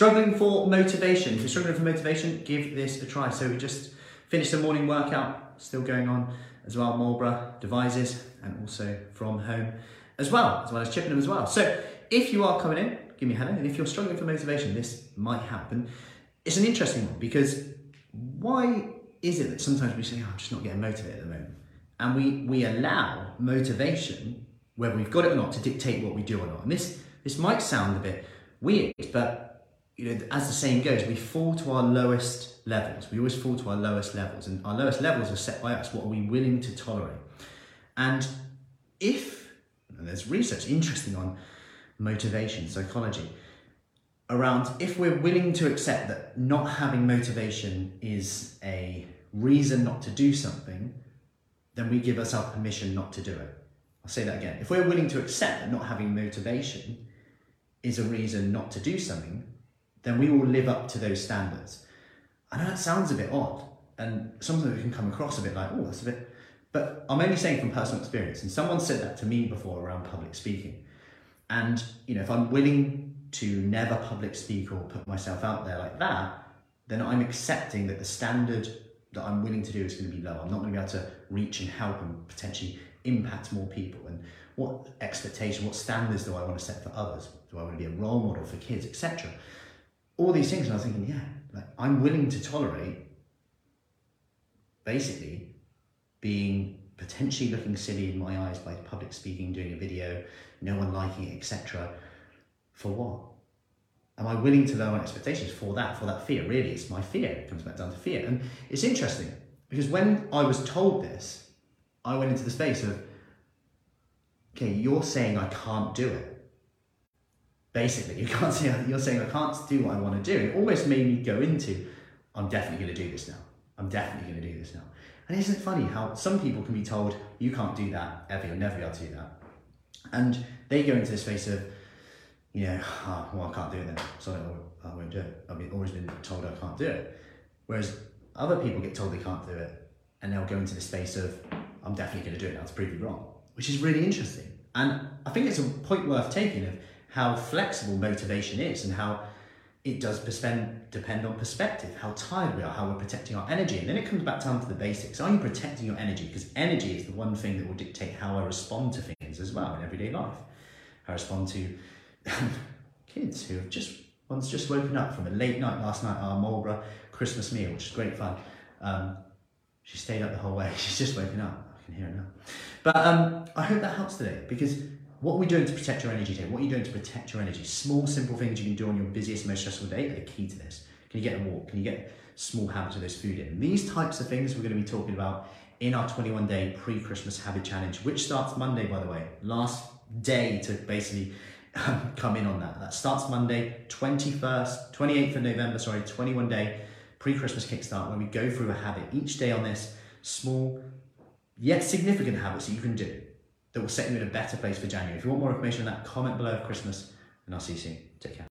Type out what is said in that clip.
Struggling for motivation. If you're struggling for motivation, give this a try. So we just finished the morning workout, still going on as well, Marlborough, Devizes, and also from home as well, as well as Chippenham as well. So if you are coming in, give me a hello. And if you're struggling for motivation, this might happen. It's an interesting one because why is it that sometimes we say, oh, I'm just not getting motivated at the moment? And we, we allow motivation, whether we've got it or not, to dictate what we do or not. And this, this might sound a bit weird, but you know, as the saying goes, we fall to our lowest levels. We always fall to our lowest levels, and our lowest levels are set by us. What are we willing to tolerate? And if, and there's research interesting on motivation, psychology, around if we're willing to accept that not having motivation is a reason not to do something, then we give ourselves permission not to do it. I'll say that again. If we're willing to accept that not having motivation is a reason not to do something, then we will live up to those standards. I know that sounds a bit odd, and sometimes it can come across a bit like, oh, that's a bit, but I'm only saying from personal experience. And someone said that to me before around public speaking. And, you know, if I'm willing to never public speak or put myself out there like that, then I'm accepting that the standard that I'm willing to do is going to be low. I'm not going to be able to reach and help and potentially impact more people. And what expectation, what standards do I want to set for others? Do I want to be a role model for kids, etc.? All these things, and I was thinking, yeah, like I'm willing to tolerate basically being potentially looking silly in my eyes by public speaking, doing a video, no one liking it, etc. For what? Am I willing to lower my expectations for that, for that fear? Really, it's my fear. It comes back down to fear. And it's interesting because when I was told this, I went into the space of, okay, you're saying I can't do it basically you can't say you're saying I can't do what I want to do. It almost made me go into I'm definitely going to do this now. I'm definitely going to do this now. And isn't it funny how some people can be told you can't do that ever, you'll never be able to do that, and they go into the space of you know, oh, well I can't do it then, so I won't do it. I've always been told I can't do it. Whereas other people get told they can't do it, and they'll go into the space of I'm definitely going to do it now to prove you wrong, which is really interesting. And I think it's a point worth taking of how flexible motivation is and how it does depend on perspective, how tired we are, how we're protecting our energy. And then it comes back down to the basics. Are you protecting your energy? Because energy is the one thing that will dictate how I respond to things as well in everyday life. I respond to kids who have just, one's just woken up from a late night last night, our Marlborough Christmas meal, which is great fun. Um, she stayed up the whole way. She's just woken up. I can hear her now. But um, I hope that helps today because what are we doing to protect your energy today? What are you doing to protect your energy? Small, simple things you can do on your busiest, most stressful day are the key to this. Can you get a walk? Can you get small habits of this food in? These types of things we're going to be talking about in our 21 day pre Christmas habit challenge, which starts Monday, by the way. Last day to basically um, come in on that. That starts Monday, 21st, 28th of November, sorry, 21 day pre Christmas kickstart, where we go through a habit each day on this small yet significant habits that you can do that will set you in a better place for January. If you want more information on that, comment below Christmas, and I'll see you soon. Take care.